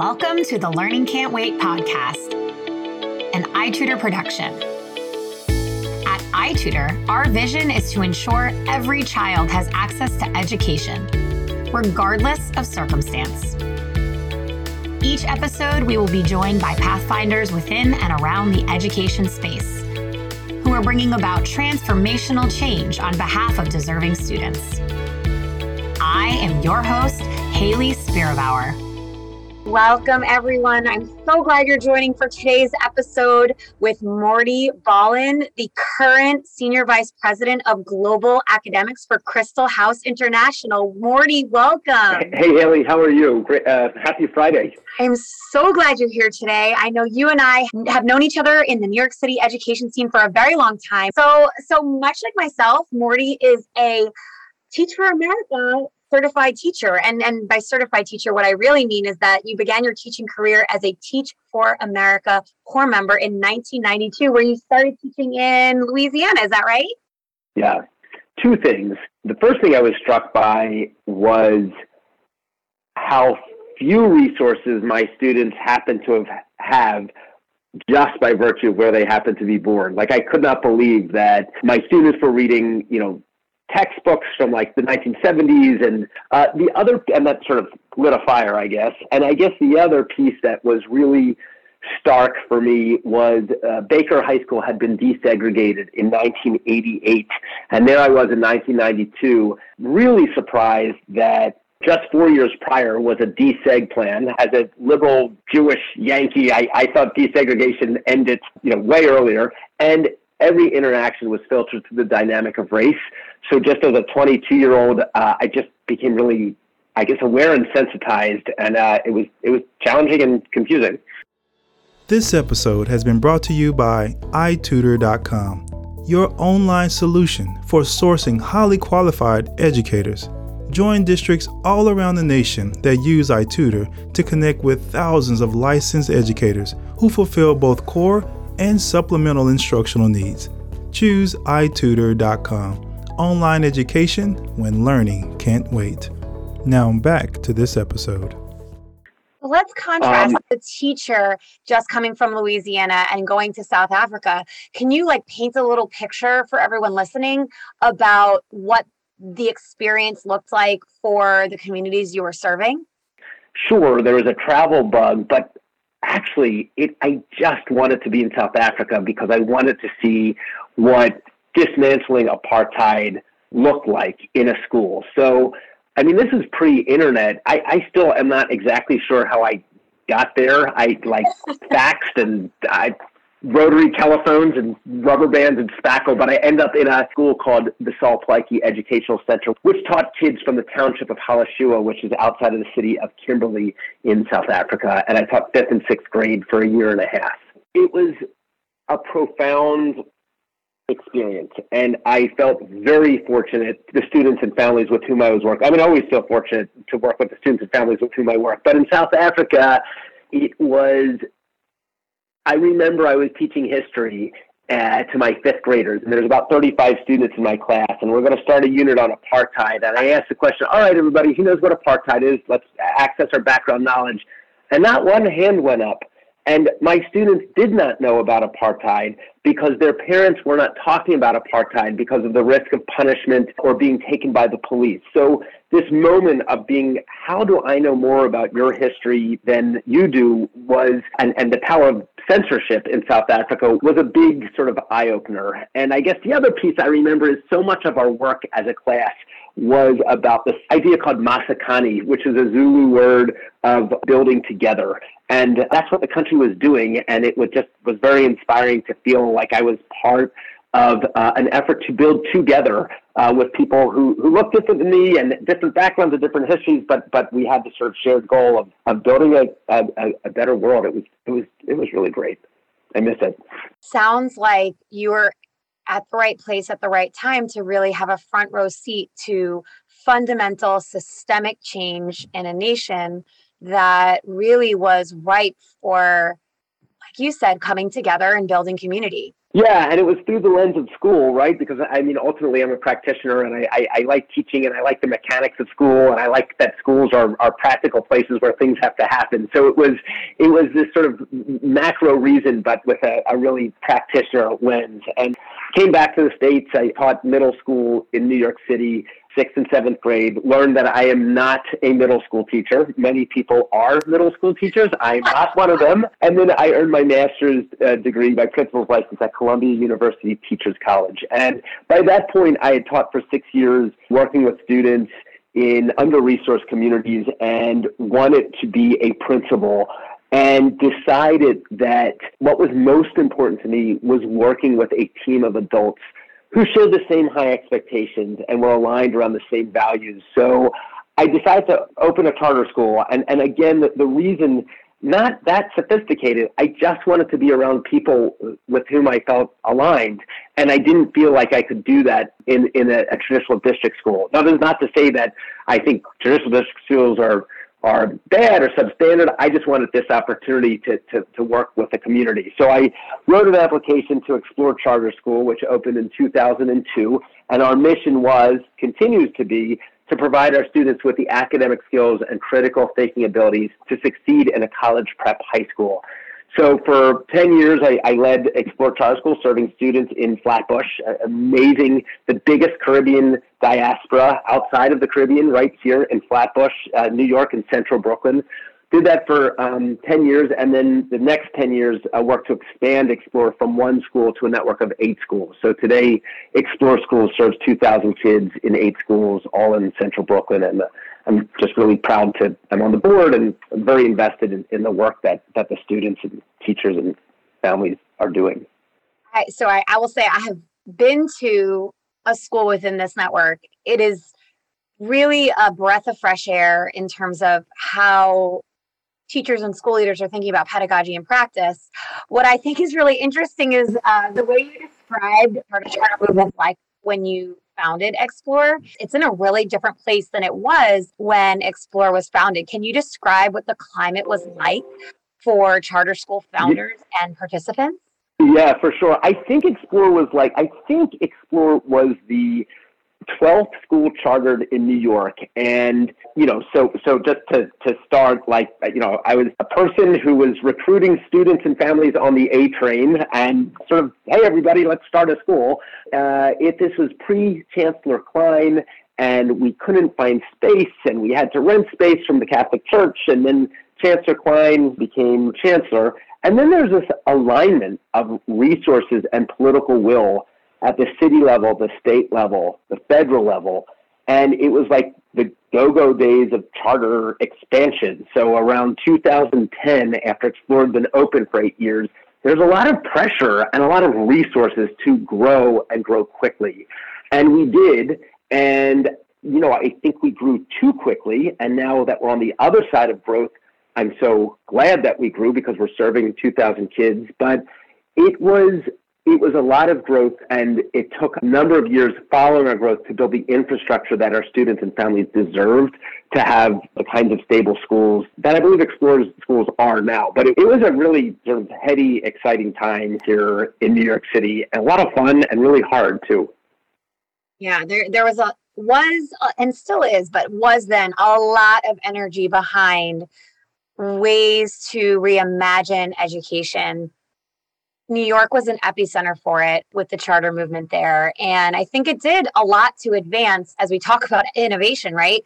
Welcome to the Learning Can't Wait podcast, an iTutor production. At iTutor, our vision is to ensure every child has access to education, regardless of circumstance. Each episode, we will be joined by pathfinders within and around the education space who are bringing about transformational change on behalf of deserving students. I am your host, Hayley Spira-Bauer. Welcome, everyone. I'm so glad you're joining for today's episode with Morty Ballen, the current Senior Vice President of Global Academics for Christel House International. Morty, welcome. Hey, Hayley, how are you? Uh, happy Friday. I'm so glad you're here today. I know you and I have known each other in the New York City education scene for a very long time. So, so much like myself, Morty is a Teach for America certified teacher. And, and by certified teacher, what I really mean is that you began your teaching career as a Teach for America corps member in 1992, where you started teaching in Louisiana. Is that right? Yeah. Two things. The first thing I was struck by was how few resources my students happen to have, have just by virtue of where they happen to be born. Like I could not believe that my students were reading, you know, textbooks from like the 1970s and uh, the other and that sort of lit a fire i guess and i guess the other piece that was really stark for me was uh, baker high school had been desegregated in 1988 and there i was in 1992 really surprised that just four years prior was a deseg plan. As a liberal Jewish Yankee, I, I thought desegregation ended, you know, way earlier. And every interaction was filtered through the dynamic of race. So just as a 22 year old, uh, I just became really, I guess, aware and sensitized, and uh, it was it was challenging and confusing. This episode has been brought to you by iTutor.com, your online solution for sourcing highly qualified educators. Join districts all around the nation that use iTutor to connect with thousands of licensed educators who fulfill both core and supplemental instructional needs. Choose iTutor.com. Online education when learning can't wait. Now back to this episode. Let's contrast um, the teacher just coming from Louisiana and going to South Africa. Can you like paint a little picture for everyone listening about what the experience looked like for the communities you were serving? Sure, there was a travel bug, but actually, it, I just wanted to be in South Africa because I wanted to see what dismantling apartheid looked like in a school. So, I mean, this is pre-internet. I, I still am not exactly sure how I got there. I like faxed and I rotary telephones and rubber bands and spackle, but I end up in a school called the Sol Plaatje Educational Center, which taught kids from the township of Galeshewe, which is outside of the city of Kimberley in South Africa. And I taught fifth and sixth grade for a year and a half. It was a profound experience. And I felt very fortunate, the students and families with whom I was working. I mean, I always feel fortunate to work with the students and families with whom I work. But in South Africa, it was I remember I was teaching history uh, to my fifth graders, and there's about 35 students in my class, and we're going to start a unit on apartheid. And I asked the question, all right, everybody, who knows what apartheid is? Let's access our background knowledge. And not one hand went up. And my students did not know about apartheid because their parents were not talking about apartheid because of the risk of punishment or being taken by the police. So this moment of being, how do I know more about your history than you do was, and, and the power of censorship in South Africa was a big sort of eye opener. And I guess the other piece I remember is so much of our work as a class was about this idea called Masakhane, which is a Zulu word of building together. And that's what the country was doing. And it was just was very inspiring to feel like I was part of uh, an effort to build together uh, with people who, who look different than me and different backgrounds and different histories, but but we had the sort of shared goal of, of building a, a, a better world. It was it was it was really great. I miss it. Sounds like you were at the right place at the right time to really have a front row seat to fundamental systemic change in a nation that really was ripe for, like you said, coming together and building community. Yeah, and it was through the lens of school, right? Because I mean, ultimately, I'm a practitioner, and I, I, I like teaching, and I like the mechanics of school, and I like that schools are, are practical places where things have to happen. So it was it was this sort of macro reason, but with a, a really practitioner lens. And came back to the states. I taught middle school in New York City sixth and seventh grade, learned that I am not a middle school teacher. Many people are middle school teachers. I'm not one of them. And then I earned my master's uh, degree, my principal's license at Columbia University Teachers College. And by that point, I had taught for six years working with students in under-resourced communities and wanted to be a principal and decided that what was most important to me was working with a team of adults who shared the same high expectations and were aligned around the same values. So I decided to open a charter school. And, and again, the, the reason, not that sophisticated, I just wanted to be around people with whom I felt aligned. And I didn't feel like I could do that in, in a, a traditional district school. Now, that's not to say that I think traditional district schools are are bad or substandard. I just wanted this opportunity to, to, to work with the community. So I wrote an application to explore charter school, which opened in 2002. And our mission was, continues to be, to provide our students with the academic skills and critical thinking abilities to succeed in a college prep high school. So for 10 years, I, I led Explore Charter School, serving students in Flatbush. Amazing, the biggest Caribbean diaspora outside of the Caribbean, right here in Flatbush, uh, New York, and central Brooklyn. Did that for um, 10 years, and then the next 10 years, I worked to expand Explore from one school to a network of eight schools. So today, Explore School serves 2,000 kids in eight schools, all in central Brooklyn, and uh, I'm just really proud to. I'm on the board and very invested in, in the work that that the students and teachers and families are doing. I, so I, I will say I have been to a school within this network. It is really a breath of fresh air in terms of how teachers and school leaders are thinking about pedagogy and practice. What I think is really interesting is uh, the way you described charter movement, like when you founded Explore, it's in a really different place than it was when Explore was founded. Can you describe what the climate was like for charter school founders and participants? Yeah, for sure. I think Explore was like, I think Explore was the 12th school chartered in New York. And, you know, so, so just to, to start, like, you know, I was a person who was recruiting students and families on the A train and sort of, hey, everybody, let's start a school. Uh, it, this was pre Chancellor Klein and we couldn't find space and we had to rent space from the Catholic Church. And then Chancellor Klein became chancellor. And then there's this alignment of resources and political will at the city level, the state level, the federal level. And it was like the go go days of charter expansion. So around 2010, after Explore had been open for eight years, there's a lot of pressure and a lot of resources to grow and grow quickly. And we did. And, you know, I think we grew too quickly. And now that we're on the other side of growth, I'm so glad that we grew because we're serving 2,000 kids. But it was it was a lot of growth, and it took a number of years following our growth to build the infrastructure that our students and families deserved to have the kinds of stable schools that I believe Explorers schools are now. But it, it was a really sort of heady, exciting time here in New York City, and a lot of fun and really hard too. Yeah, there there was a was and still is, but was then a lot of energy behind ways to reimagine education New York was an epicenter for it with the charter movement there. And I think it did a lot to advance, as we talk about innovation, right?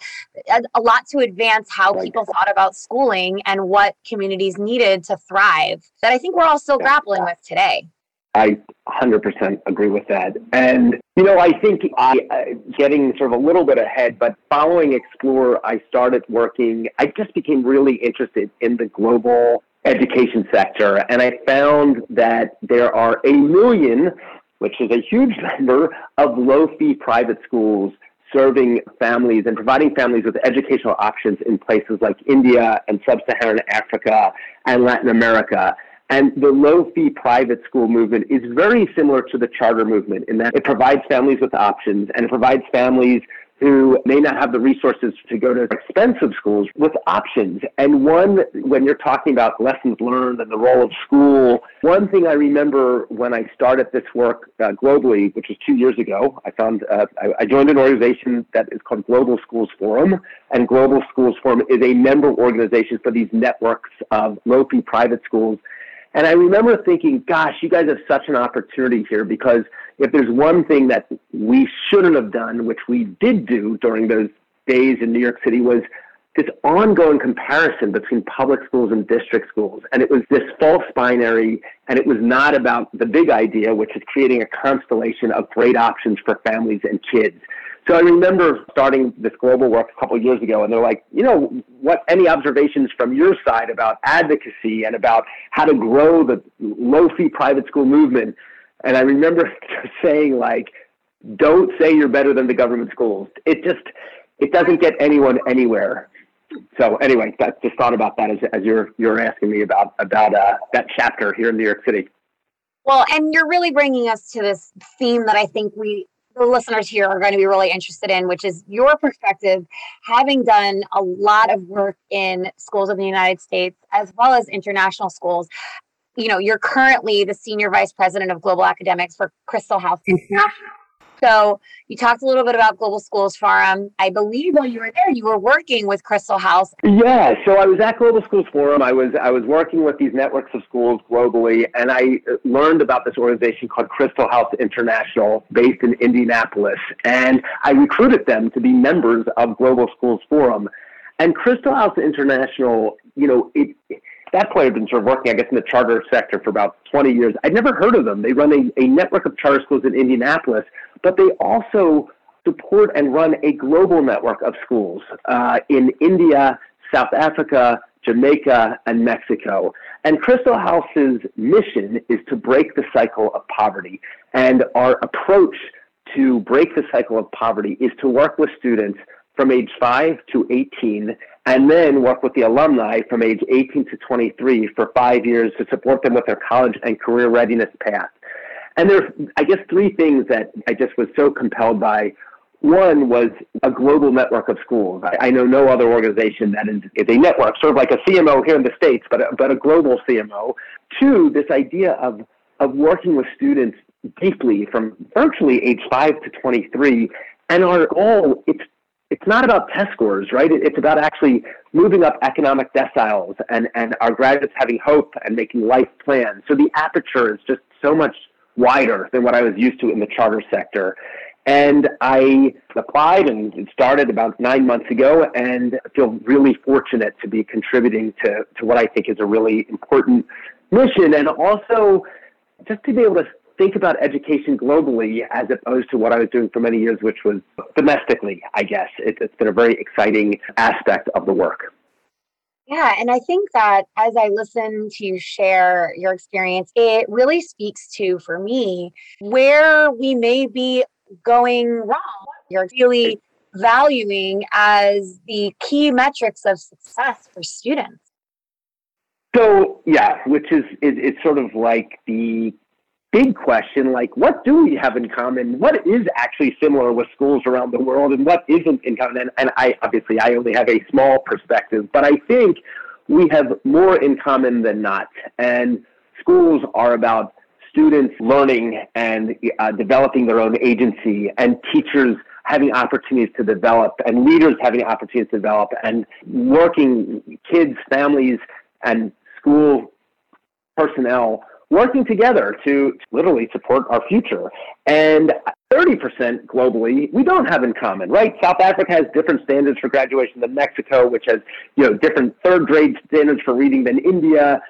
A, lot to advance how people thought about schooling and what communities needed to thrive that I think we're all still grappling with today. I 100% agree with that. And, you know, I think I, uh, getting sort of a little bit ahead, but following Explore, I started working, I just became really interested in the global education sector. And I found that there are a million, which is a huge number, of low fee private schools serving families and providing families with educational options in places like India and sub Saharan Africa and Latin America. And the low fee private school movement is very similar to the charter movement in that it provides families with options and it provides families who may not have the resources to go to expensive schools with options. And one, when you're talking about lessons learned and the role of school, one thing I remember when I started this work uh, globally, which was two years ago, I found uh, I, I joined an organization that is called Global Schools Forum, and Global Schools Forum is a member organization for these networks of low fee private schools. And I remember thinking, gosh, you guys have such an opportunity here because if there's one thing that we shouldn't have done, which we did do during those days in New York City, was this ongoing comparison between public schools and district schools. And it was this false binary, and it was not about the big idea, which is creating a constellation of great options for families and kids. So I remember starting this global work a couple of years ago, and they're like, you know, what? Any observations from your side about advocacy and about how to grow the low-fee private school movement? And I remember saying like, don't say you're better than the government schools. It just, it doesn't get anyone anywhere. So anyway, that, just thought about that as, as you're, you're asking me about, about uh, that chapter here in New York City. Well, and you're really bringing us to this theme that I think we, the listeners here, are going to be really interested in, which is your perspective, having done a lot of work in schools in the United States as well as international schools you know, you're currently the senior vice president of global academics for Christel House International. So you talked a little bit about Global Schools Forum. I believe while you were there, you were working with Christel House. Yeah, so I was at Global Schools Forum. I was I was working with these networks of schools globally, and I uh, learned about this organization called Christel House International, based in Indianapolis, and I recruited them to be members of Global Schools Forum. And Christel House International, you know, it that point, I've been sort of working, I guess, in the charter sector for about 20 years. I'd never heard of them. They run a, a network of charter schools in Indianapolis, but they also support and run a global network of schools uh, in India, South Africa, Jamaica, and Mexico. And Christel House's mission is to break the cycle of poverty. And our approach to break the cycle of poverty is to work with students from age 5 to 18 and then work with the alumni from age 18 to 23 for five years to support them with their college and career readiness path. And there's, I guess, three things that I just was so compelled by. One was a global network of schools. I, I know no other organization that is, is, a network, sort of like a CMO here in the States, but a, but a global CMO. Two, this idea of, of working with students deeply from virtually age 5 to 23 and our goal it's it's not about test scores, right? It's about actually moving up economic deciles and, and our graduates having hope and making life plans. So the aperture is just so much wider than what I was used to in the charter sector. And I applied and started about nine months ago and feel really fortunate to be contributing to, to what I think is a really important mission and also just to be able to think about education globally as opposed to what I was doing for many years, which was domestically, I guess. It, it's been a very exciting aspect of the work. Yeah, and I think that as I listen to you share your experience, it really speaks to, for me, where we may be going wrong. You're really valuing as the key metrics of success for students. So yeah, which is, is it's sort of like the big question like what do we have in common? What is actually similar with schools around the world and what isn't in common? And, and i obviously i only have a small perspective but i think we have more in common than not. And schools are about students learning and uh, developing their own agency and teachers having opportunities to develop and leaders having opportunities to develop and working kids families and school personnel working together to literally support our future. And 30% globally, we don't have in common, right? South Africa has different standards for graduation than Mexico, which has, you know, different third grade standards for reading than India.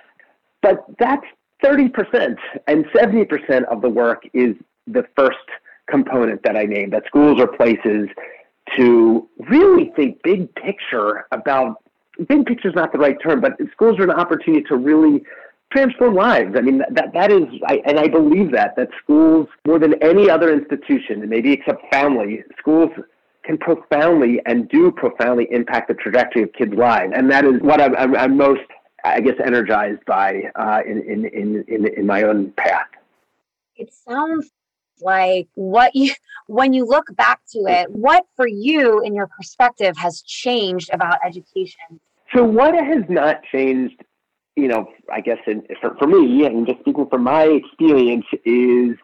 But that's 30%. And 70% of the work is the first component that I named, that schools are places to really think big picture about big picture is not the right term, but schools are an opportunity to really transform lives. I mean, that, that is, I, and I believe that, that schools, more than any other institution, maybe except family, schools can profoundly and do profoundly impact the trajectory of kids' lives. And that is what I'm, I'm, I'm most, I guess, energized by uh, in, in, in, in, in my own path. It sounds like what you when you look back to it what for you in your perspective has changed about education so what has not changed you know i guess in, for, for me and just speaking from my experience is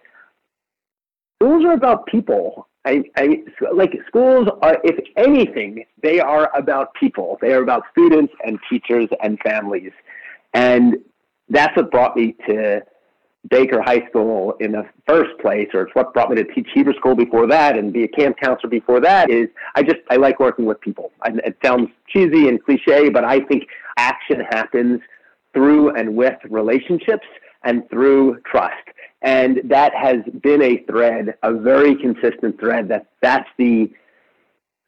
schools are about people. I, I like schools are if anything they are about people. They are about students and teachers and families. And that's what brought me to Baker High School in the first place, or it's what brought me to teach Hebrew school before that and be a camp counselor before that, is I just, I like working with people. I, it sounds cheesy and cliche, but I think action happens through and with relationships and through trust. And that has been a thread, a very consistent thread that that's the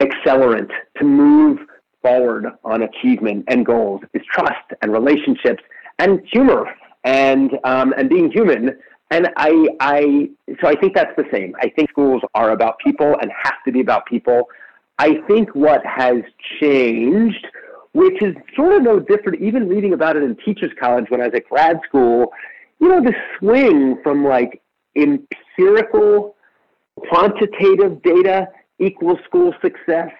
accelerant to move forward on achievement and goals is trust and relationships and humor and um, and being human. And I, I, so I think that's the same. I think schools are about people and have to be about people. I think what has changed, which is sort of no different, even reading about it in teachers college when I was at grad school, you know, the swing from like empirical quantitative data equals school success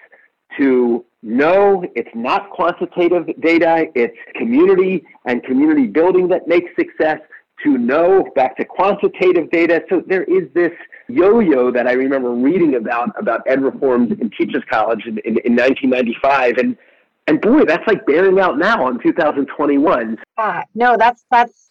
to no, it's not quantitative data, it's community and community building that makes success. To no, back to quantitative data. So there is this yo-yo that I remember reading about about ed reforms in Teachers College in, in, in 1995, and and boy, that's like bearing out now in 2021. Uh, no, that's that's.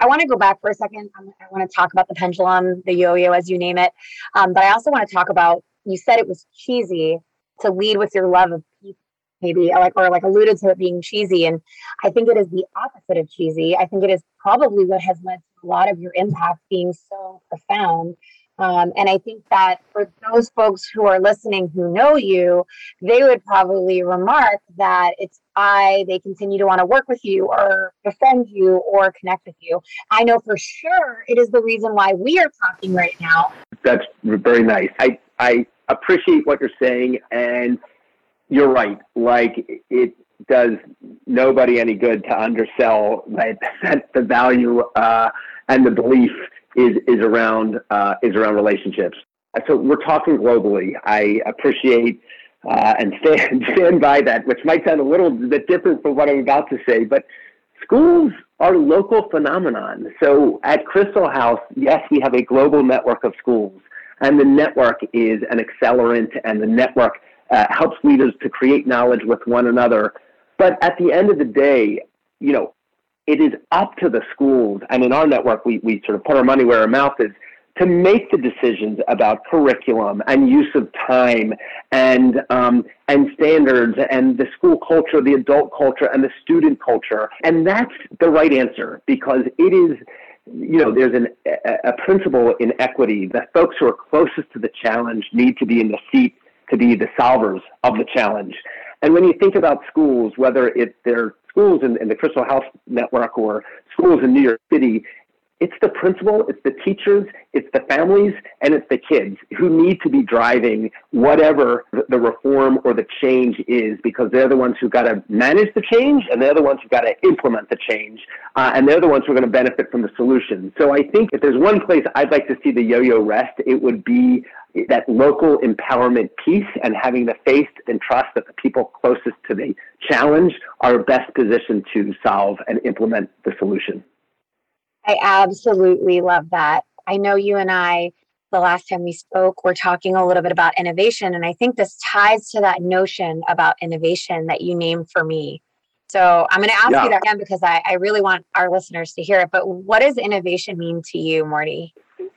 I want to go back for a second. I want to talk about the pendulum, the yo-yo, as you name it, um, but I also want to talk about. You said it was cheesy to lead with your love of peace, maybe like or like alluded to it being cheesy and i think it is the opposite of cheesy i think it is probably what has led to a lot of your impact being so profound um, and i think that for those folks who are listening who know you they would probably remark that it's i they continue to want to work with you or befriend you or connect with you. I know for sure it is the reason why we are talking right now. That's very nice. I i appreciate what you're saying and you're right. Like it does nobody any good to undersell that the value uh, and the belief is is around uh, is around relationships. So we're talking globally. I appreciate uh, and stand stand by that, which might sound a little bit different from what I'm about to say, but schools are local phenomenon. So at Christel House, yes, we have a global network of schools, and the network is an accelerant, and the network uh, helps leaders to create knowledge with one another. But at the end of the day, you know, it is up to the schools, and in our network, we, we sort of put our money where our mouth is to make the decisions about curriculum and use of time and um, and standards and the school culture, the adult culture, and the student culture. And that's the right answer because it is you know, there's an, a, a principle in equity that folks who are closest to the challenge need to be in the seat to be the solvers of the challenge. And when you think about schools, whether it's their schools in, in the Christel House Network or schools in New York City, it's the principal, it's the teachers, it's the families, and it's the kids who need to be driving whatever the reform or the change is because they're the ones who've got to manage the change and they're the ones who've got to implement the change. Uh, and they're the ones who are going to benefit from the solution. So I think if there's one place I'd like to see the yo yo rest, it would be that local empowerment piece and having the faith and trust that the people closest to the challenge are best positioned to solve and implement the solution. I absolutely love that. I know you and I, the last time we spoke, were talking a little bit about innovation. And I think this ties to that notion about innovation that you named for me. So I'm going to ask yeah. you that again because I, I really want our listeners to hear it. But what does innovation mean to you, Morty?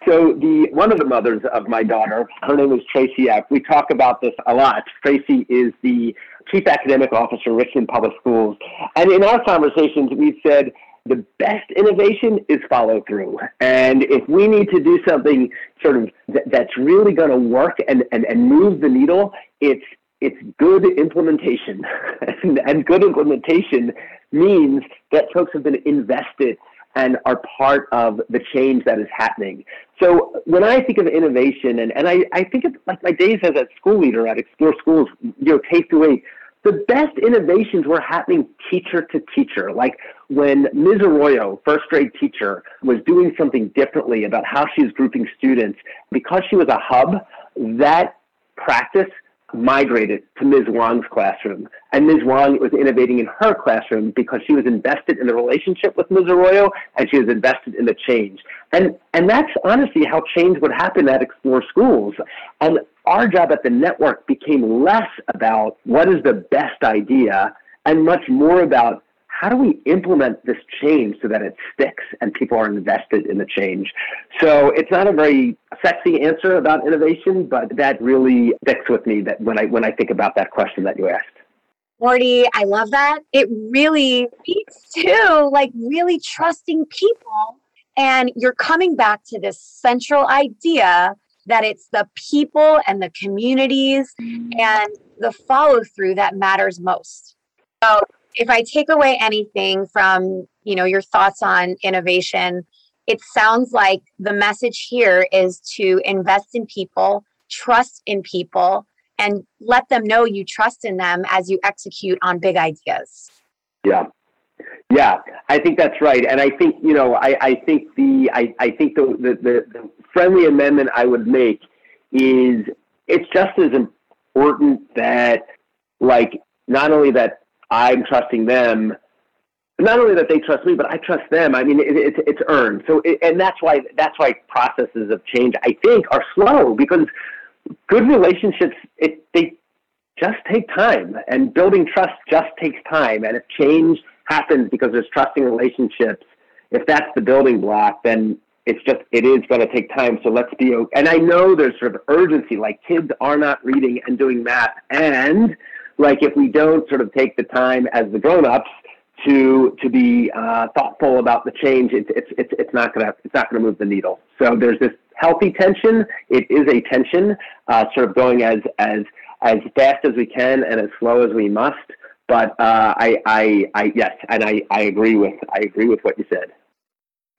So the one of the mothers of my daughter, her name is Tracy F. We talk about this a lot. Tracy is the chief academic officer, Richmond Public Schools, and in our conversations, we've said the best innovation is follow through. And if we need to do something sort of th- that's really going to work and, and, and move the needle, it's it's good implementation. and, and good implementation means that folks have been invested and are part of the change that is happening. So when I think of innovation, and, and I, I think of like my days as a school leader at Explore Schools, you know, K through eight, the best innovations were happening teacher to teacher. Like when Ms. Arroyo, first grade teacher, was doing something differently about how she was grouping students, because she was a hub, that practice migrated to Ms. Wang's classroom. And Ms. Wang was innovating in her classroom because she was invested in the relationship with Ms. Arroyo and she was invested in the change. And, and that's honestly how change would happen at Explore Schools. And our job at the network became less about what is the best idea and much more about how do we implement this change so that it sticks and people are invested in the change? So it's not a very sexy answer about innovation, but that really sticks with me that when I when I think about that question that you asked. Morty, I love that. It really speaks to like really trusting people. And you're coming back to this central idea that it's the people and the communities and the follow through that matters most. So if I take away anything from, you know, your thoughts on innovation, it sounds like the message here is to invest in people, trust in people, and let them know you trust in them as you execute on big ideas. Yeah. Yeah, I think that's right. And I think, you know, I, I think the I, I think the, the, the, the friendly amendment I would make is it's just as important that like not only that I'm trusting them. Not only that they trust me, but I trust them. I mean, it, it, it's earned. So, it, and that's why that's why processes of change, I think, are slow because good relationships it they just take time, and building trust just takes time. And if change happens because there's trusting relationships, if that's the building block, then it's just it is going to take time so let's be and i know there's sort of urgency like kids are not reading and doing math and like if we don't sort of take the time as the grown-ups to to be uh, thoughtful about the change, it's it's it's, it's not gonna it's not gonna move the needle. So there's this healthy tension. It is a tension, uh, sort of going as as as fast as we can and as slow as we must. But uh, I, I, I, yes, and I, I agree with I agree with what you said.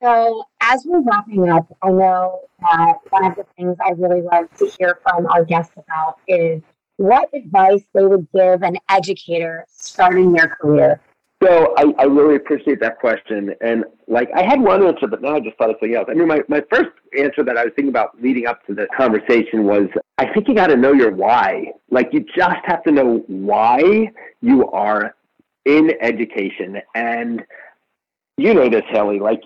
So as we're wrapping up, I know that one of the things I really love to hear from our guests about is what advice they would give an educator starting their career? So I, I really appreciate that question. And like I had one answer, but now I just thought of something else. I mean, my, my first answer that I was thinking about leading up to the conversation was I think you got to know your why. Like you just have to know why you are in education. And you know this, Hayley, like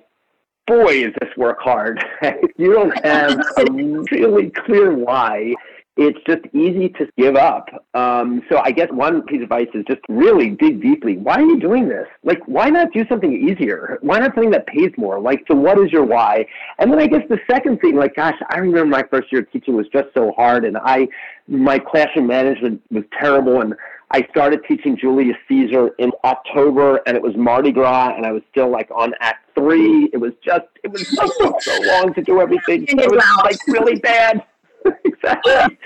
boy, is this work hard. you don't have a really clear why, it's just easy to give up. Um, so I guess one piece of advice is just really dig deeply. Why are you doing this? Like, why not do something easier? Why not something that pays more? Like, so what is your why? And then I guess the second thing, like, gosh, I remember my first year of teaching was just so hard, and I, my classroom management was terrible, and I started teaching Julius Caesar in October, and it was Mardi Gras, and I was still like on Act Three. It was just, it was like so long to do everything. It was like really bad. exactly.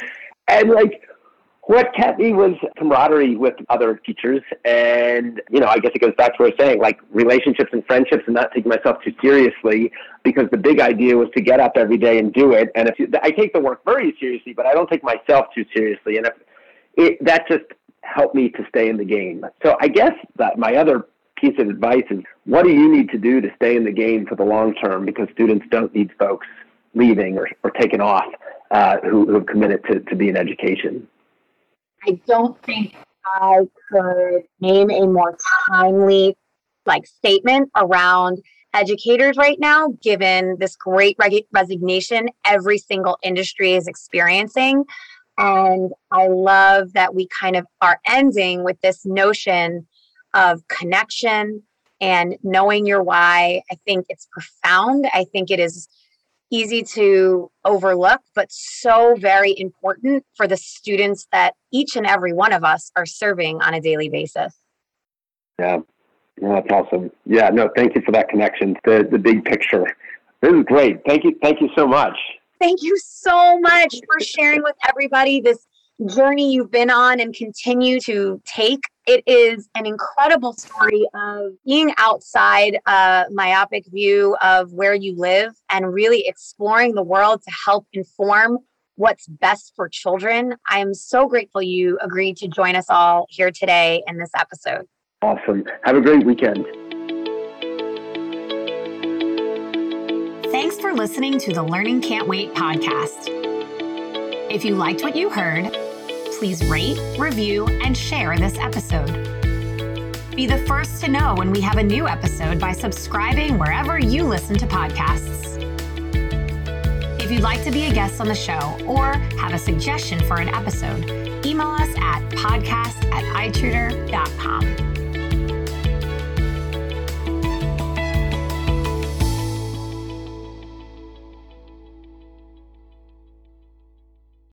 And like what kept me was camaraderie with other teachers. And, you know, I guess it goes back to what I was saying, like relationships and friendships and not taking myself too seriously because the big idea was to get up every day and do it. And if you, I take the work very seriously, but I don't take myself too seriously. And if it, that just helped me to stay in the game. So I guess that my other piece of advice is what do you need to do to stay in the game for the long term? Because students don't need folks leaving or, or taking off uh, who, who have committed to, to be in education. I don't think I could name a more timely like statement around educators right now, given this great resignation every single industry is experiencing. And I love that we kind of are ending with this notion of connection and knowing your why. I think it's profound. I think it is easy to overlook, but so very important for the students that each and every one of us are serving on a daily basis. Yeah, yeah that's awesome. Yeah, no, thank you for that connection. The the big picture. This is great. Thank you. Thank you so much. Thank you so much for sharing with everybody this journey you've been on and continue to take. It is an incredible story of being outside a myopic view of where you live and really exploring the world to help inform what's best for children. I am so grateful you agreed to join us all here today in this episode. Awesome. Have a great weekend. Thanks for listening to the Learning Can't Wait podcast. If you liked what you heard, please rate, review, and share this episode. Be the first to know when we have a new episode by subscribing wherever you listen to podcasts. If you'd like to be a guest on the show or have a suggestion for an episode, email us at podcast at itutor.com.